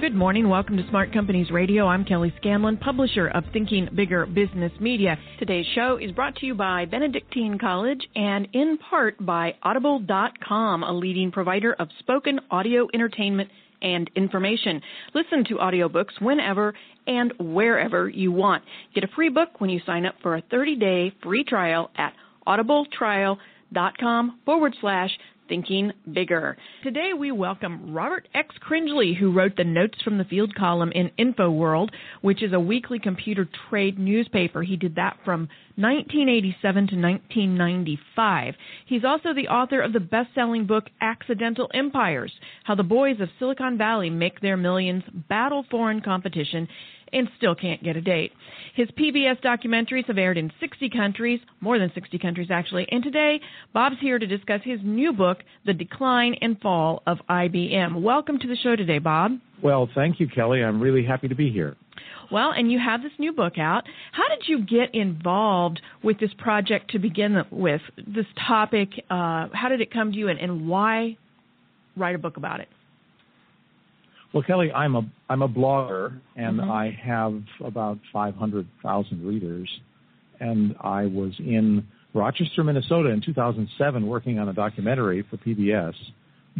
Good morning. Welcome to Smart Companies Radio. I'm Kelly Scanlon, publisher of Thinking Bigger Business Media. Today's show is brought to you by Benedictine College and in part by Audible.com, a leading provider of spoken audio entertainment and information. Listen to audiobooks whenever and wherever you want. Get a free book when you sign up for a 30 day free trial at audibletrial.com forward slash Thinking Bigger. Today we welcome Robert X. Cringely, who wrote the Notes from the Field column in InfoWorld, which is a weekly computer trade newspaper. He did that from 1987 to 1995. He's also the author of the best-selling book Accidental Empires: How the Boys of Silicon Valley Make Their Millions, Battle Foreign Competition, and still can't get a date. His PBS documentaries have aired in 60 countries, more than 60 countries actually, and today Bob's here to discuss his new book, The Decline and Fall of IBM. Welcome to the show today, Bob. Well, thank you, Kelly. I'm really happy to be here. Well, and you have this new book out. How did you get involved with this project to begin with? This topic, uh, how did it come to you, and, and why write a book about it? Well, Kelly, I'm a I'm a blogger, and mm-hmm. I have about 500,000 readers. And I was in Rochester, Minnesota, in 2007, working on a documentary for PBS.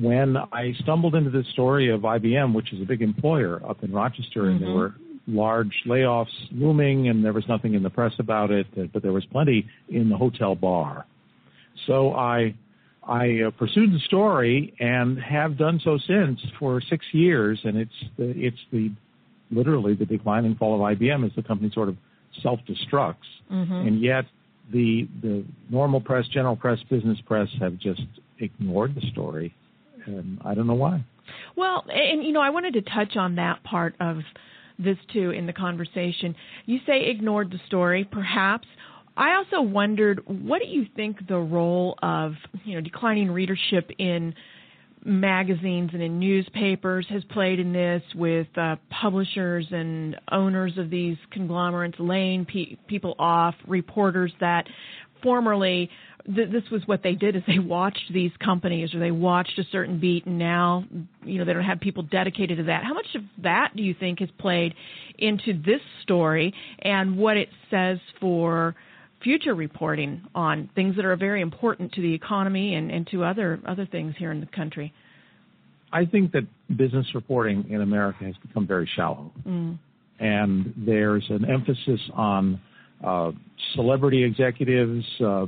When I stumbled into this story of IBM, which is a big employer up in Rochester, mm-hmm. and there mm-hmm. were large layoffs looming, and there was nothing in the press about it, but there was plenty in the hotel bar. So I I uh, pursued the story and have done so since for six years, and it's the, it's the literally the decline and fall of IBM as the company sort of self destructs, mm-hmm. and yet the the normal press, general press, business press have just ignored the story, and I don't know why. Well, and you know, I wanted to touch on that part of this too in the conversation. You say ignored the story, perhaps. I also wondered, what do you think the role of you know declining readership in magazines and in newspapers has played in this, with uh, publishers and owners of these conglomerates laying pe- people off, reporters that formerly th- this was what they did is they watched these companies or they watched a certain beat and now you know they don't have people dedicated to that. How much of that do you think has played into this story and what it says for future reporting on things that are very important to the economy and, and to other other things here in the country? I think that business reporting in America has become very shallow, mm. and there's an emphasis on uh, celebrity executives, uh,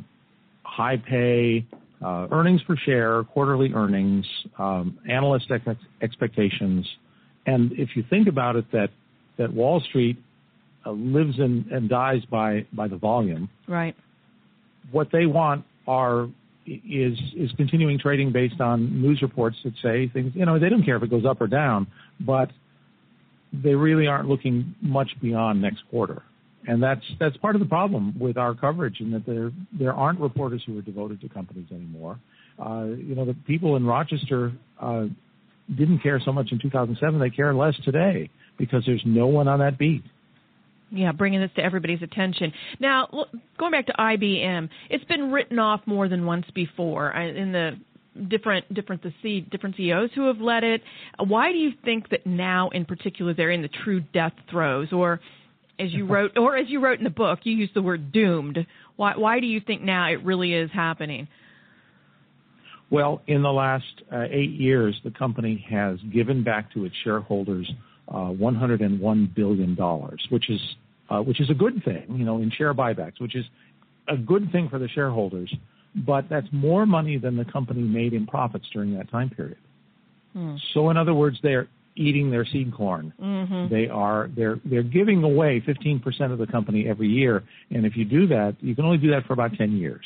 high pay, uh, earnings per share, quarterly earnings, um, analyst ex- expectations, and if you think about it, that that Wall Street lives and, and dies by by the volume. Right. What they want are is is continuing trading based on news reports that say things. You know, they don't care if it goes up or down, but they really aren't looking much beyond next quarter. And that's that's part of the problem with our coverage, in that there there aren't reporters who are devoted to companies anymore. Uh, you know, the people in Rochester uh, didn't care so much in 2007; they care less today because there's no one on that beat. Yeah, bringing this to everybody's attention. Now, look, going back to IBM, it's been written off more than once before uh, in the different different the C, different CEOs who have led it. Why do you think that now, in particular, they're in the true death throes, or as you wrote, or as you wrote in the book, you used the word doomed. Why why do you think now it really is happening? Well, in the last uh, eight years, the company has given back to its shareholders 101 billion dollars, which is uh, which is a good thing, you know, in share buybacks, which is a good thing for the shareholders. But that's more money than the company made in profits during that time period. Hmm. So, in other words, they're eating their seed corn. Mm-hmm. They are they're they're giving away 15% of the company every year, and if you do that, you can only do that for about 10 years.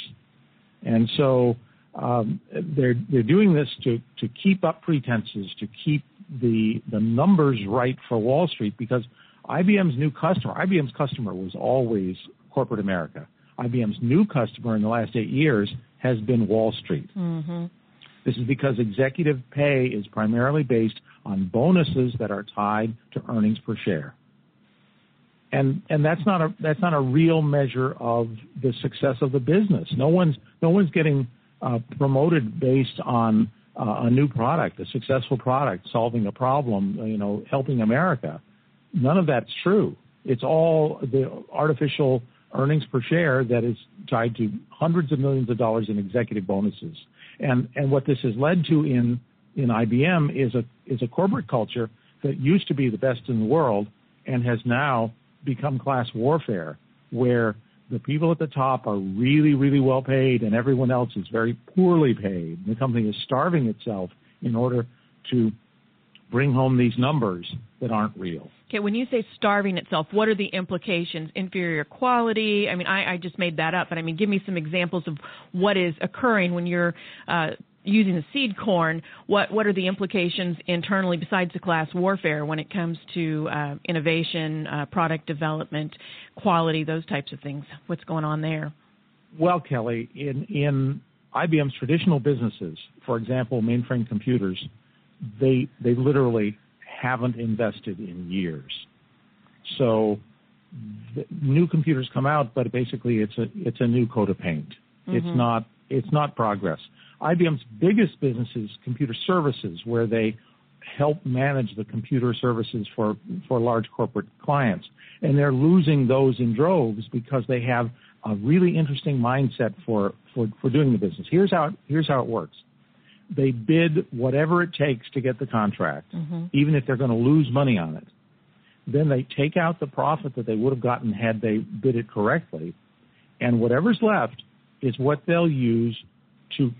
And so um, they're they're doing this to to keep up pretenses, to keep the the numbers right for Wall Street, because IBM's new customer, IBM's customer was always corporate America. IBM's new customer in the last eight years has been Wall Street. Mm-hmm. This is because executive pay is primarily based on bonuses that are tied to earnings per share. And and that's not a that's not a real measure of the success of the business. No one's no one's getting uh, promoted based on uh, a new product, a successful product, solving a problem, you know, helping America. None of that's true. It's all the artificial earnings per share that is tied to hundreds of millions of dollars in executive bonuses. And and what this has led to in in IBM is a is a corporate culture that used to be the best in the world and has now become class warfare, where the people at the top are really really well paid and everyone else is very poorly paid. The company is starving itself in order to bring home these numbers that aren't real. Okay, when you say starving itself, what are the implications? Inferior quality? I mean, I, I just made that up, but I mean, give me some examples of what is occurring when you're uh, using the seed corn. What what are the implications internally besides the class warfare when it comes to uh, innovation, uh, product development, quality, those types of things? What's going on there? Well, Kelly, in in IBM's traditional businesses, for example, mainframe computers, they they literally haven't invested in years. So new computers come out, but basically it's a it's a new coat of paint. Mm-hmm. It's not it's not progress. IBM's biggest business is computer services, where they help manage the computer services for for large corporate clients, and they're losing those in droves because they have a really interesting mindset for for for doing the business. Here's how here's how it works they bid whatever it takes to get the contract, mm-hmm. even if they're going to lose money on it. Then they take out the profit that they would have gotten had they bid it correctly, and whatever's left is what they'll use to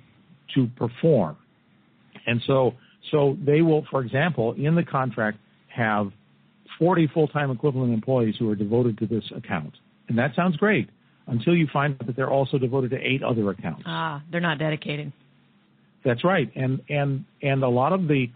to perform. And so so they will, for example, in the contract have 40 full-time equivalent employees who are devoted to this account. And that sounds great until you find out that they're also devoted to eight other accounts. Ah, they're not dedicated. That's right, and and and a lot of the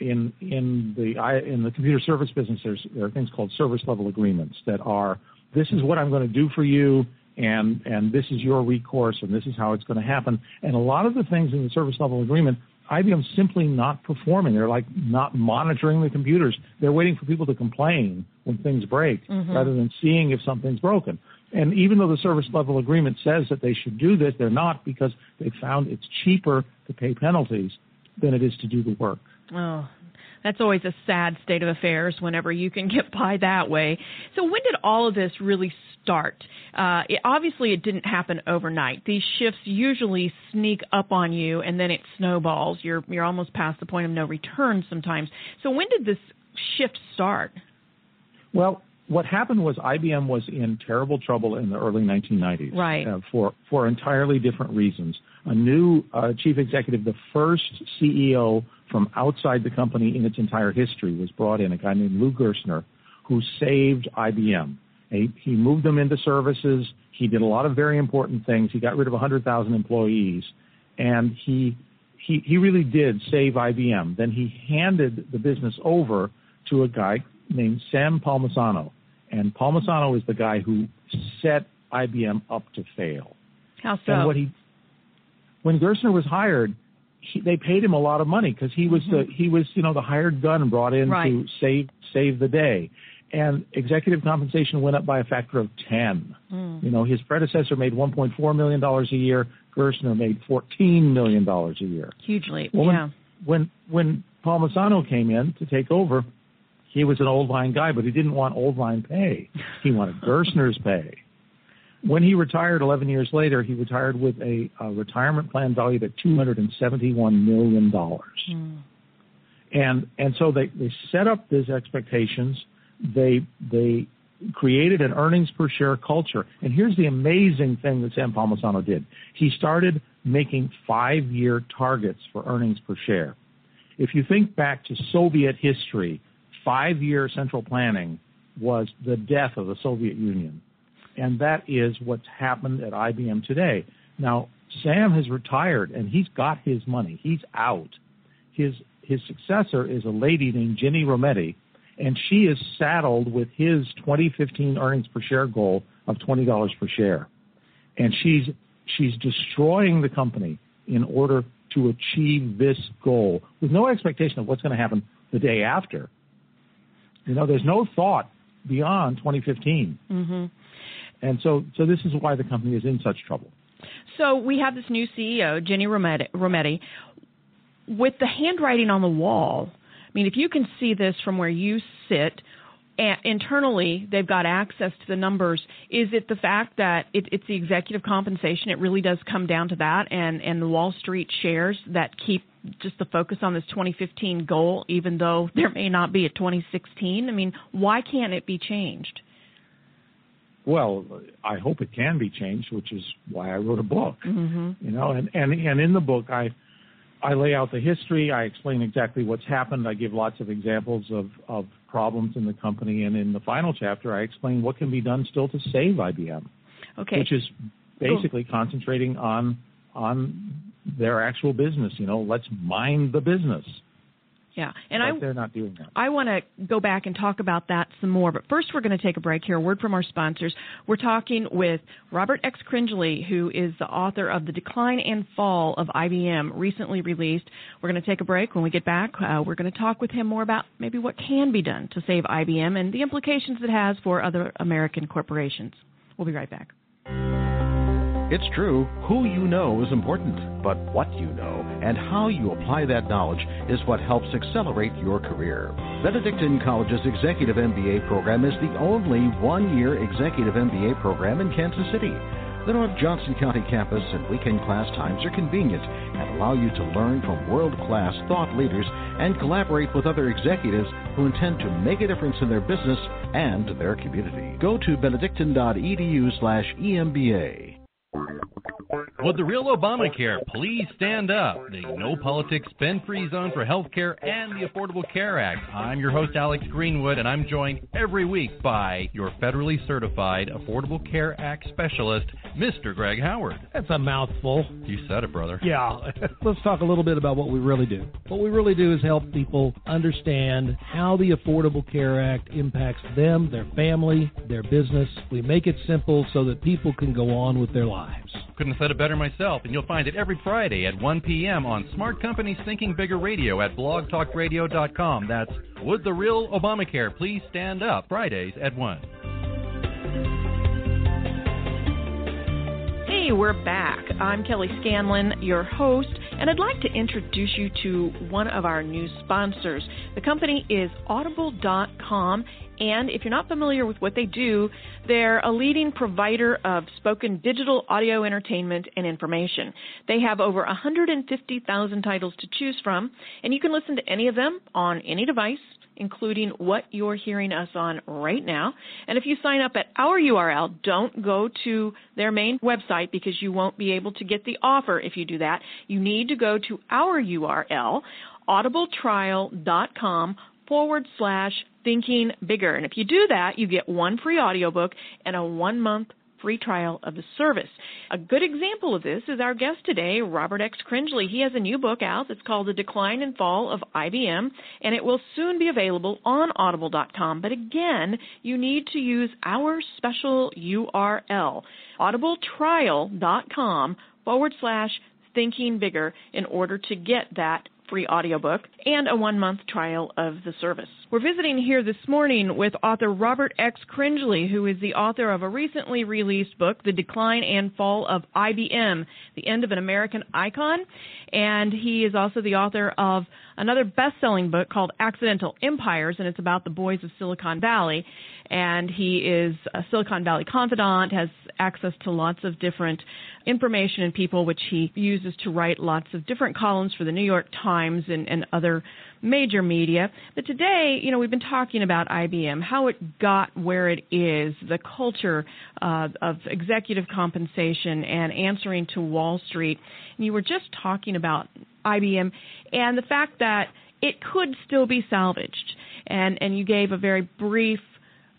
in in the in the computer service business, there's there are things called service level agreements that are this is what I'm going to do for you, and and this is your recourse, and this is how it's going to happen. And a lot of the things in the service level agreement, IBM's simply not performing. They're like not monitoring the computers. They're waiting for people to complain when things break, mm-hmm. rather than seeing if something's broken. And even though the service level agreement says that they should do this, they're not because they found it's cheaper to pay penalties than it is to do the work. Oh, that's always a sad state of affairs whenever you can get by that way. So when did all of this really start? Uh, it, obviously, it didn't happen overnight. These shifts usually sneak up on you, and then it snowballs. You're you're almost past the point of no return sometimes. So when did this shift start? Well, what happened was IBM was in terrible trouble in the early 1990s right. uh, for for entirely different reasons. A new uh, chief executive, the first CEO from outside the company in its entire history, was brought in. A guy named Lou Gerstner, who saved IBM. He, he moved them into services. He did a lot of very important things. He got rid of 100,000 employees, and he he he really did save IBM. Then he handed the business over to a guy named Sam Palmisano and Palmisano is the guy who set IBM up to fail. How so? And what he, when Gerstner was hired, he, they paid him a lot of money because he was mm-hmm. the he was you know the hired gun brought in right. to save save the day, and executive compensation went up by a factor of ten. Mm. You know his predecessor made 1.4 million dollars a year. Gerstner made 14 million dollars a year. Hugely, well, yeah. When when Palmisano came in to take over, he was an old line guy, but he didn't want old line pay. He wanted Gerstner's pay. When he retired 11 years later, he retired with a, a retirement plan valued at 271 million dollars. Mm. And and so they they set up these expectations. They they created an earnings per share culture. And here's the amazing thing that Sam Palmisano did. He started making five year targets for earnings per share. If you think back to Soviet history, five year central planning was the death of the Soviet Union. And that is what's happened at IBM today. Now, Sam has retired and he's got his money. He's out. His his successor is a lady named Ginni Rometty, and she is saddled with his 2015 earnings per share goal of $20 per share. And she's she's destroying the company in order to achieve this goal with no expectation of what's going to happen the day after. You know, there's no thought beyond 2015. Mm-hmm. And so, so this is why the company is in such trouble. So we have this new CEO, Rometty, Rometty, with the handwriting on the wall. I mean, if you can see this from where you sit, internally they've got access to the numbers. Is it the fact that it, it's the executive compensation? It really does come down to that, and and the Wall Street shares that keep just the focus on this 2015 goal, even though there may not be a 2016. I mean, why can't it be changed? Well, I hope it can be changed, which is why I wrote a book. Mm-hmm. You know, and and and in the book I I lay out the history. I explain exactly what's happened. I give lots of examples of of problems in the company, and in the final chapter, I explain what can be done still to save IBM. Okay. Which is basically cool. concentrating on on their actual business. You know, let's mind the business. Yeah, and I they're not doing that. I want to go back and talk about that some more, but first we're going to take a break here. A word from our sponsors. We're talking with Robert X. Cringely, who is the author of The Decline and Fall of IBM, recently released. We're going to take a break. When we get back, uh, we're going to talk with him more about maybe what can be done to save IBM and the implications it has for other American corporations. We'll be right back. It's true, who you know is important, but what you know and how you apply that knowledge is what helps accelerate your career. Benedictine College's Executive MBA program is the only one year executive MBA program in Kansas City. The North Johnson County campus and weekend class times are convenient and allow you to learn from world class thought leaders and collaborate with other executives who intend to make a difference in their business and their community. Go to benedictine.edu slash EMBA. Thank you. Would the real Obamacare please stand up? The no politics, spend free zone for health care and the Affordable Care Act. I'm your host, Alex Greenwood, and I'm joined every week by your federally certified Affordable Care Act specialist, Mr. Greg Howard. That's a mouthful. You said it, brother. Yeah. Let's talk a little bit about what we really do. What we really do is help people understand how the Affordable Care Act impacts them, their family, their business. We make it simple so that people can go on with their lives. Couldn't have said it better myself, and you'll find it every Friday at 1 p.m. on Smart Companies Thinking Bigger Radio at blogtalkradio.com. That's Would the Real Obamacare Please Stand Up? Fridays at 1. Hey, we're back. I'm Kelly Scanlon, your host, and I'd like to introduce you to one of our new sponsors. The company is Audible.com, and if you're not familiar with what they do, they're a leading provider of spoken digital audio entertainment and information. They have over 150,000 titles to choose from, and you can listen to any of them on any device including what you're hearing us on right now. And if you sign up at our URL, don't go to their main website because you won't be able to get the offer if you do that. You need to go to our URL, audibletrial.com forward slash thinking bigger. And if you do that, you get one free audiobook and a one month free trial of the service. A good example of this is our guest today, Robert X. Cringely. He has a new book out that's called The Decline and Fall of IBM, and it will soon be available on audible.com. But again, you need to use our special URL, audibletrial.com forward slash thinking bigger in order to get that free audiobook and a one month trial of the service. We're visiting here this morning with author Robert X. Cringely, who is the author of a recently released book, The Decline and Fall of IBM, The End of an American Icon. And he is also the author of another best selling book called Accidental Empires, and it's about the boys of Silicon Valley. And he is a Silicon Valley confidant, has access to lots of different information and people, which he uses to write lots of different columns for the New York Times and, and other major media. But today, you know, we've been talking about IBM, how it got where it is, the culture uh, of executive compensation and answering to Wall Street. And you were just talking about IBM and the fact that it could still be salvaged. And and you gave a very brief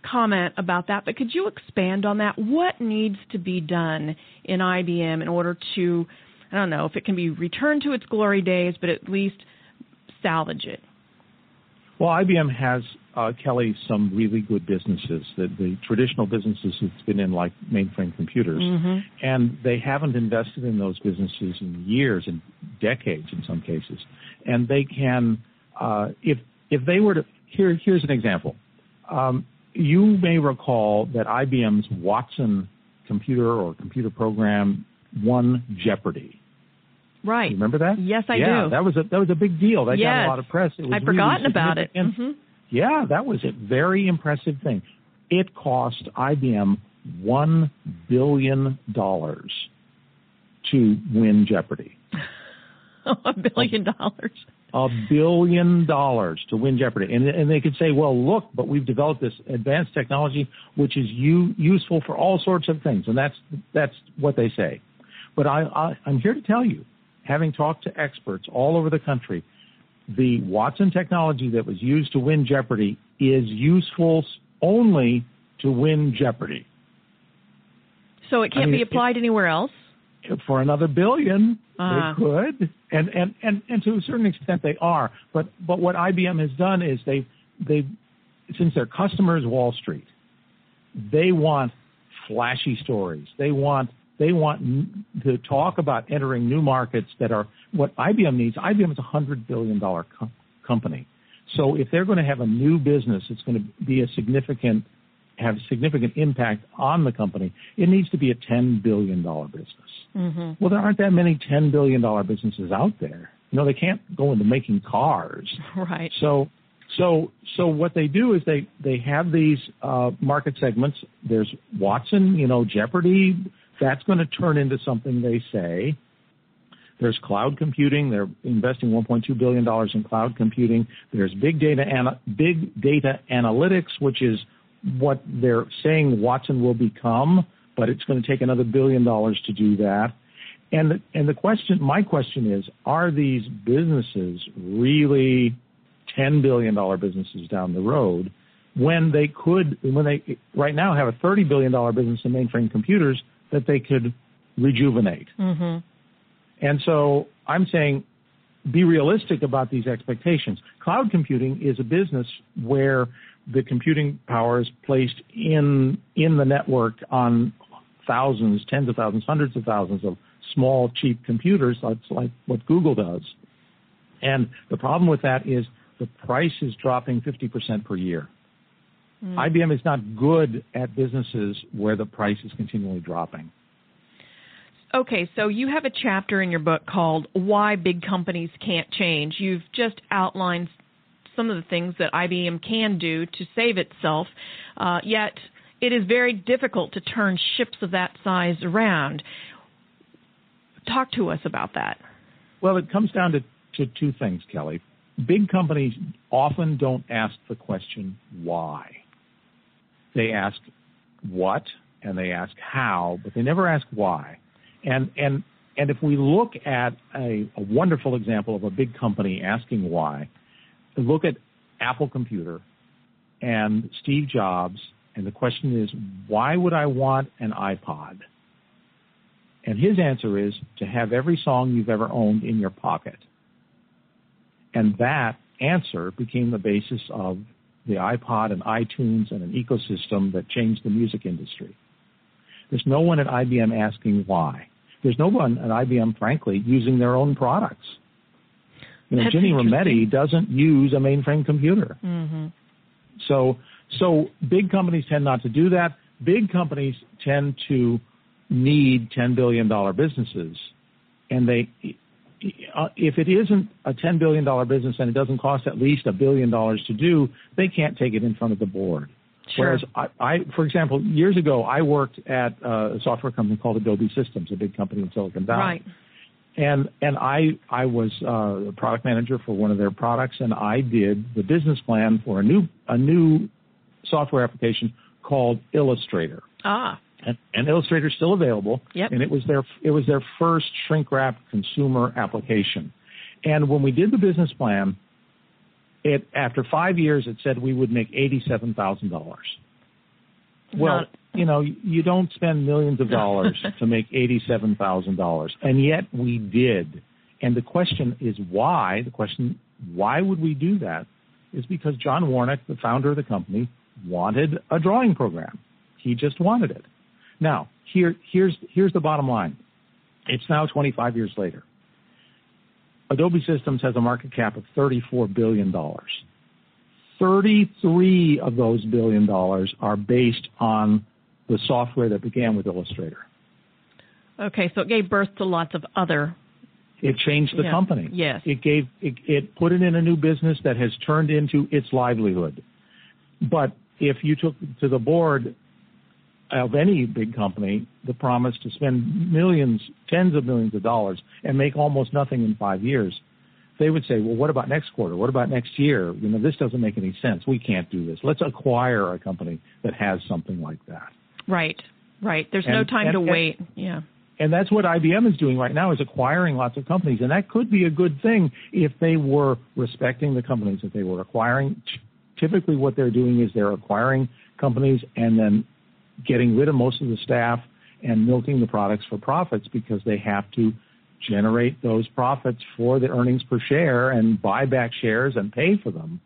comment about that, but could you expand on that? What needs to be done in IBM in order to I don't know if it can be returned to its glory days, but at least salvage it? Well, IBM has uh, Kelly some really good businesses. The, the traditional businesses it's been in, like mainframe computers, mm-hmm. and they haven't invested in those businesses in years and decades in some cases. And they can, uh, if if they were to here, here's an example. Um, you may recall that IBM's Watson computer or computer program won Jeopardy. Right. You remember that? Yes, I yeah, do. that was a that was a big deal. That yes. got a lot of press. It was I'd really forgotten about it. Mm-hmm. Yeah, that was a very impressive thing. It cost IBM one billion dollars to win Jeopardy. a billion dollars. A billion dollars to win Jeopardy, and and they could say, well, look, but we've developed this advanced technology which is u- useful for all sorts of things, and that's that's what they say. But I, I I'm here to tell you, having talked to experts all over the country, the Watson technology that was used to win Jeopardy is useful only to win Jeopardy. So it can't I mean, be applied it, anywhere else. For another 1000000000 uh-huh. they could, and, and and and to a certain extent they are. But but what IBM has done is they they since their customers Wall Street, they want flashy stories. They want they want to talk about entering new markets that are what IBM needs. IBM is a hundred billion dollar co- company, so if they're going to have a new business, it's going to be a significant have significant impact on the company. It needs to be a ten billion dollar business. Mm-hmm. Well, there aren't that many ten billion dollar businesses out there. You know, they can't go into making cars. Right. So so, so what they do is they they have these uh, market segments. There's Watson, you know, Jeopardy. That's going to turn into something they say. There's cloud computing. They're investing 1.2 billion dollars in cloud computing. There's big data ana- big data analytics, which is what they're saying Watson will become, but it's going to take another billion dollars to do that. And the, and the question, my question is, are these businesses really $10 billion businesses down the road when they could, when they right now have a $30 billion business in mainframe computers that they could rejuvenate. Mm-hmm. And so I'm saying be realistic about these expectations. Cloud computing is a business where the computing power is placed in, in the network on thousands, tens of thousands, hundreds of thousands of small, cheap computers. That's like what Google does. And the problem with that is the price is dropping 50% per year. Mm. IBM is not good at businesses where the price is continually dropping. Okay, so you have a chapter in your book called Why Big Companies Can't Change. You've just outlined some of the things that IBM can do to save itself, uh, yet it is very difficult to turn ships of that size around. Talk to us about that. Well, it comes down to, to two things, Kelly big companies often don't ask the question why. They ask what and they ask how, but they never ask why. And and and if we look at a, a wonderful example of a big company asking why, look at Apple Computer and Steve Jobs, and the question is, why would I want an iPod? And his answer is to have every song you've ever owned in your pocket. And that answer became the basis of the iPod and iTunes and an ecosystem that changed the music industry. There's no one at IBM asking why. There's no one at IBM, frankly, using their own products. You know, That's Ginni Rometty doesn't use a mainframe computer. Mm-hmm. So, so big companies tend not to do that. Big companies tend to need $10 billion businesses. And they, if it isn't a $10 billion business and it doesn't cost at least a billion dollars to do, they can't take it in front of the board. Sure. Whereas I, I, for example, years ago, I worked at uh, a software company called Adobe Systems, a big company in Silicon Valley. Right. And and I I was uh, a product manager for one of their products, and I did the business plan for a new a new software application called Illustrator. Ah. And, and Illustrator is still available. Yep. And it was their it was their first shrink wrap consumer application. And when we did the business plan, it after five years, it said we would make eighty-seven thousand dollars. Well, Not- you know, you don't spend millions of dollars to make eighty-seven thousand dollars, and yet we did. And the question is why? The question, why would we do that? Is because John Warnock, the founder of the company, wanted a drawing program. He just wanted it. Now, here, here's here's the bottom line. It's now 25 years later. Adobe Systems has a market cap of 34 billion dollars. 33 of those billion dollars are based on the software that began with Illustrator. Okay, so it gave birth to lots of other. It changed the Yeah. company. Yes. It gave it, it put it in a new business that has turned into its livelihood. But if you took to the board of any big company the promise to spend millions, tens of millions of dollars and make almost nothing in five years, they would say, well, what about next quarter? What about next year? You know, this doesn't make any sense. We can't do this. Let's acquire a company that has something like that. Right, right. There's no time and- to and- wait. Yeah. And that's what IBM is doing right now is acquiring lots of companies. And that could be a good thing if they were respecting the companies that they were acquiring. Typically what they're doing is they're acquiring companies and then getting rid of most of the staff and milking the products for profits because they have to generate those profits for the earnings per share and buy back shares and pay for them.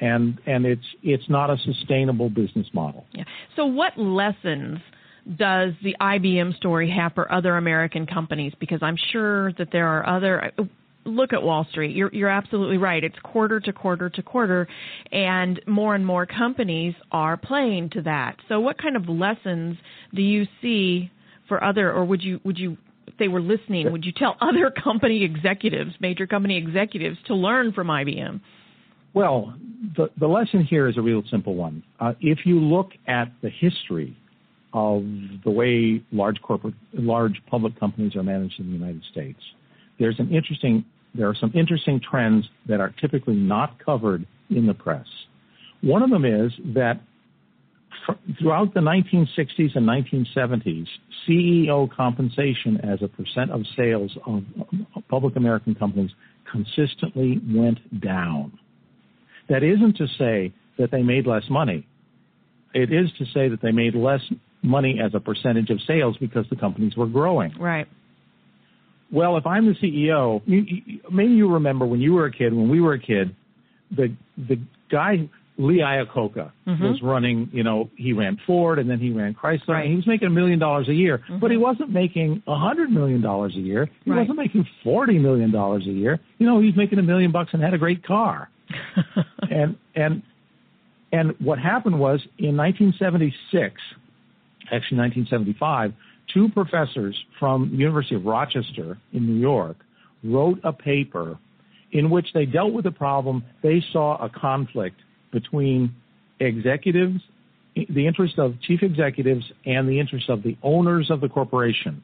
And and it's it's not a sustainable business model. Yeah. So, what lessons does the IBM story have for other American companies? Because I'm sure that there are other. Look at Wall Street. You're you're absolutely right. It's quarter to quarter to quarter, and more and more companies are playing to that. So, what kind of lessons do you see for other, or would you would you if they were listening, would you tell other company executives, major company executives, to learn from IBM? Well, the, the lesson here is a real simple one. Uh, if you look at the history of the way large corporate, large public companies are managed in the United States, there's an interesting, there are some interesting trends that are typically not covered in the press. One of them is that throughout the 1960s and 1970s, CEO compensation as a percent of sales of public American companies consistently went down. That isn't to say that they made less money. It is to say that they made less money as a percentage of sales because the companies were growing. Right. Well, if I'm the CEO, you, you, maybe you remember when you were a kid, when we were a kid, the the guy Lee Iacocca Mhm. was running. You know, he ran Ford and then he ran Chrysler. Right. And he was making a million dollars a year, Mhm. but he wasn't making a hundred million dollars a year. He Right. wasn't making forty million dollars a year. You know, he was making a million bucks and had a great car. and and and what happened was in 1976, actually 1975, two professors from the University of Rochester in New York wrote a paper in which they dealt with the problem. They saw a conflict between executives, the interest of chief executives, and the interest of the owners of the corporation,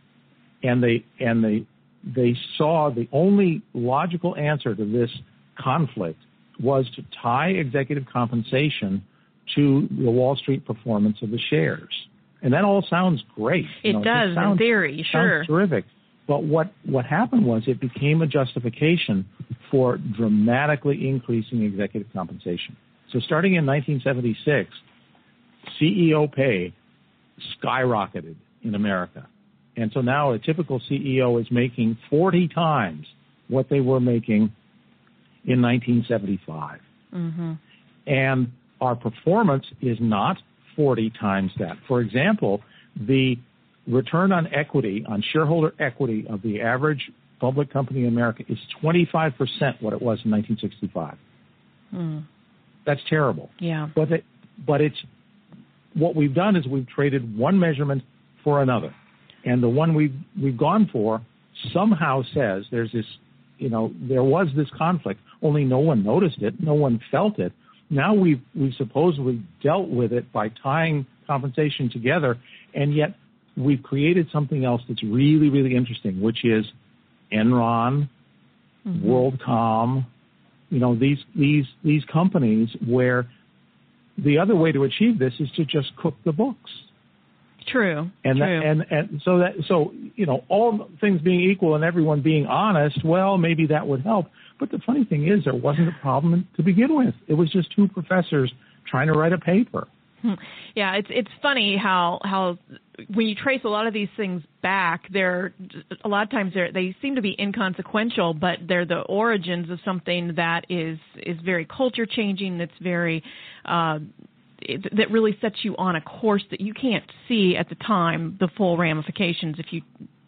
and they and they they saw the only logical answer to this conflict was to tie executive compensation to the Wall Street performance of the shares. And that all sounds great. It You know, does just sounds, in theory, sure. Sounds terrific. But what, what happened was it became a justification for dramatically increasing executive compensation. So starting in 1976, CEO pay skyrocketed in America. And so now a typical CEO is making 40 times what they were making in 1975. hmm And our performance is not 40 times that. For example, the return on equity, on shareholder equity of the average public company in America is 25% what it was in 1965. Mm. That's terrible. Yeah. But it, but it's what we've done is we've traded one measurement for another, and the one we've we've gone for somehow says there's this, you know, there was this conflict. Only no one noticed it, no one felt it. Now we've we've supposedly dealt with it by tying compensation together, and yet we've created something else that's really really interesting, which is Enron, Mhm. WorldCom, you know these these these companies where the other way to achieve this is to just cook the books True. and True. that, and and so that so you know all things being equal and everyone being honest well maybe that would help But the funny thing is, there wasn't a problem to begin with. It was just two professors trying to write a paper. Hmm. Yeah, it's it's funny how how when you trace a lot of these things back, they're a lot of times they they seem to be inconsequential, but they're the origins of something that is is very culture changing. That's very uh, that really sets you on a course that you can't see at the time the full ramifications if you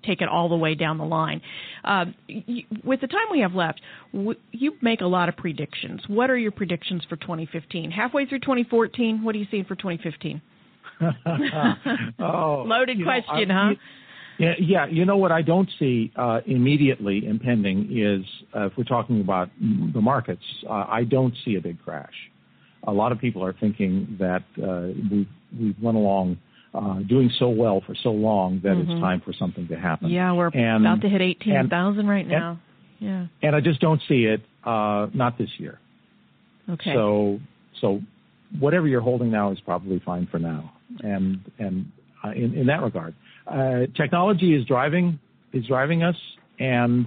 take it all the way down the line. Uh, you, with the time we have left, w- you make a lot of predictions. What are your predictions for 2015? Halfway through 2014, what do you see for 2015? oh, Loaded question, know, I, huh? Yeah, yeah, you know what I don't see uh, immediately impending is uh, if we're talking about the markets, uh, I don't see a big crash. A lot of people are thinking that uh, we've we've run along uh, doing so well for so long that mm-hmm. it's time for something to happen. Yeah, we're and, about to hit 18,000 right now. And, yeah. And I just don't see it, uh, not this year. Okay. So, so whatever you're holding now is probably fine for now. And, and uh, in, in that regard, uh, technology is driving, is driving us and,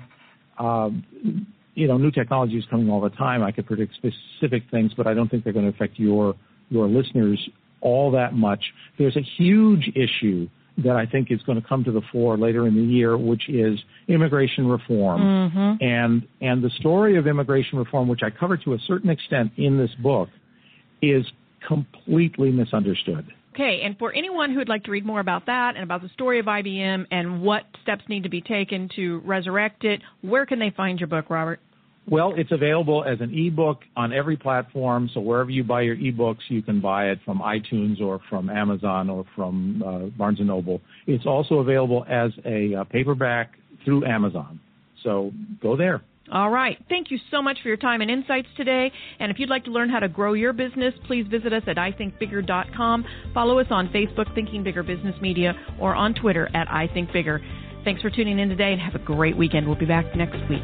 um, you know, new technology is coming all the time. I could predict specific things, but I don't think they're going to affect your, your listeners all that much. There's a huge issue that I think is going to come to the fore later in the year, which is immigration reform. Mm-hmm. And and the story of immigration reform, which I cover to a certain extent in this book, is completely misunderstood. Okay, and for anyone who would like to read more about that and about the story of IBM and what steps need to be taken to resurrect it, where can they find your book, Robert? Well, it's available as an ebook on every platform. So wherever you buy your ebooks, you can buy it from iTunes or from Amazon or from uh, Barnes and Noble. It's also available as a uh, paperback through Amazon. So go there. All right. Thank you so much for your time and insights today. And if you'd like to learn how to grow your business, please visit us at ithinkbigger.com. Follow us on Facebook, Thinking Bigger Business Media, or on Twitter at ithinkbigger. Thanks for tuning in today and have a great weekend. We'll be back next week.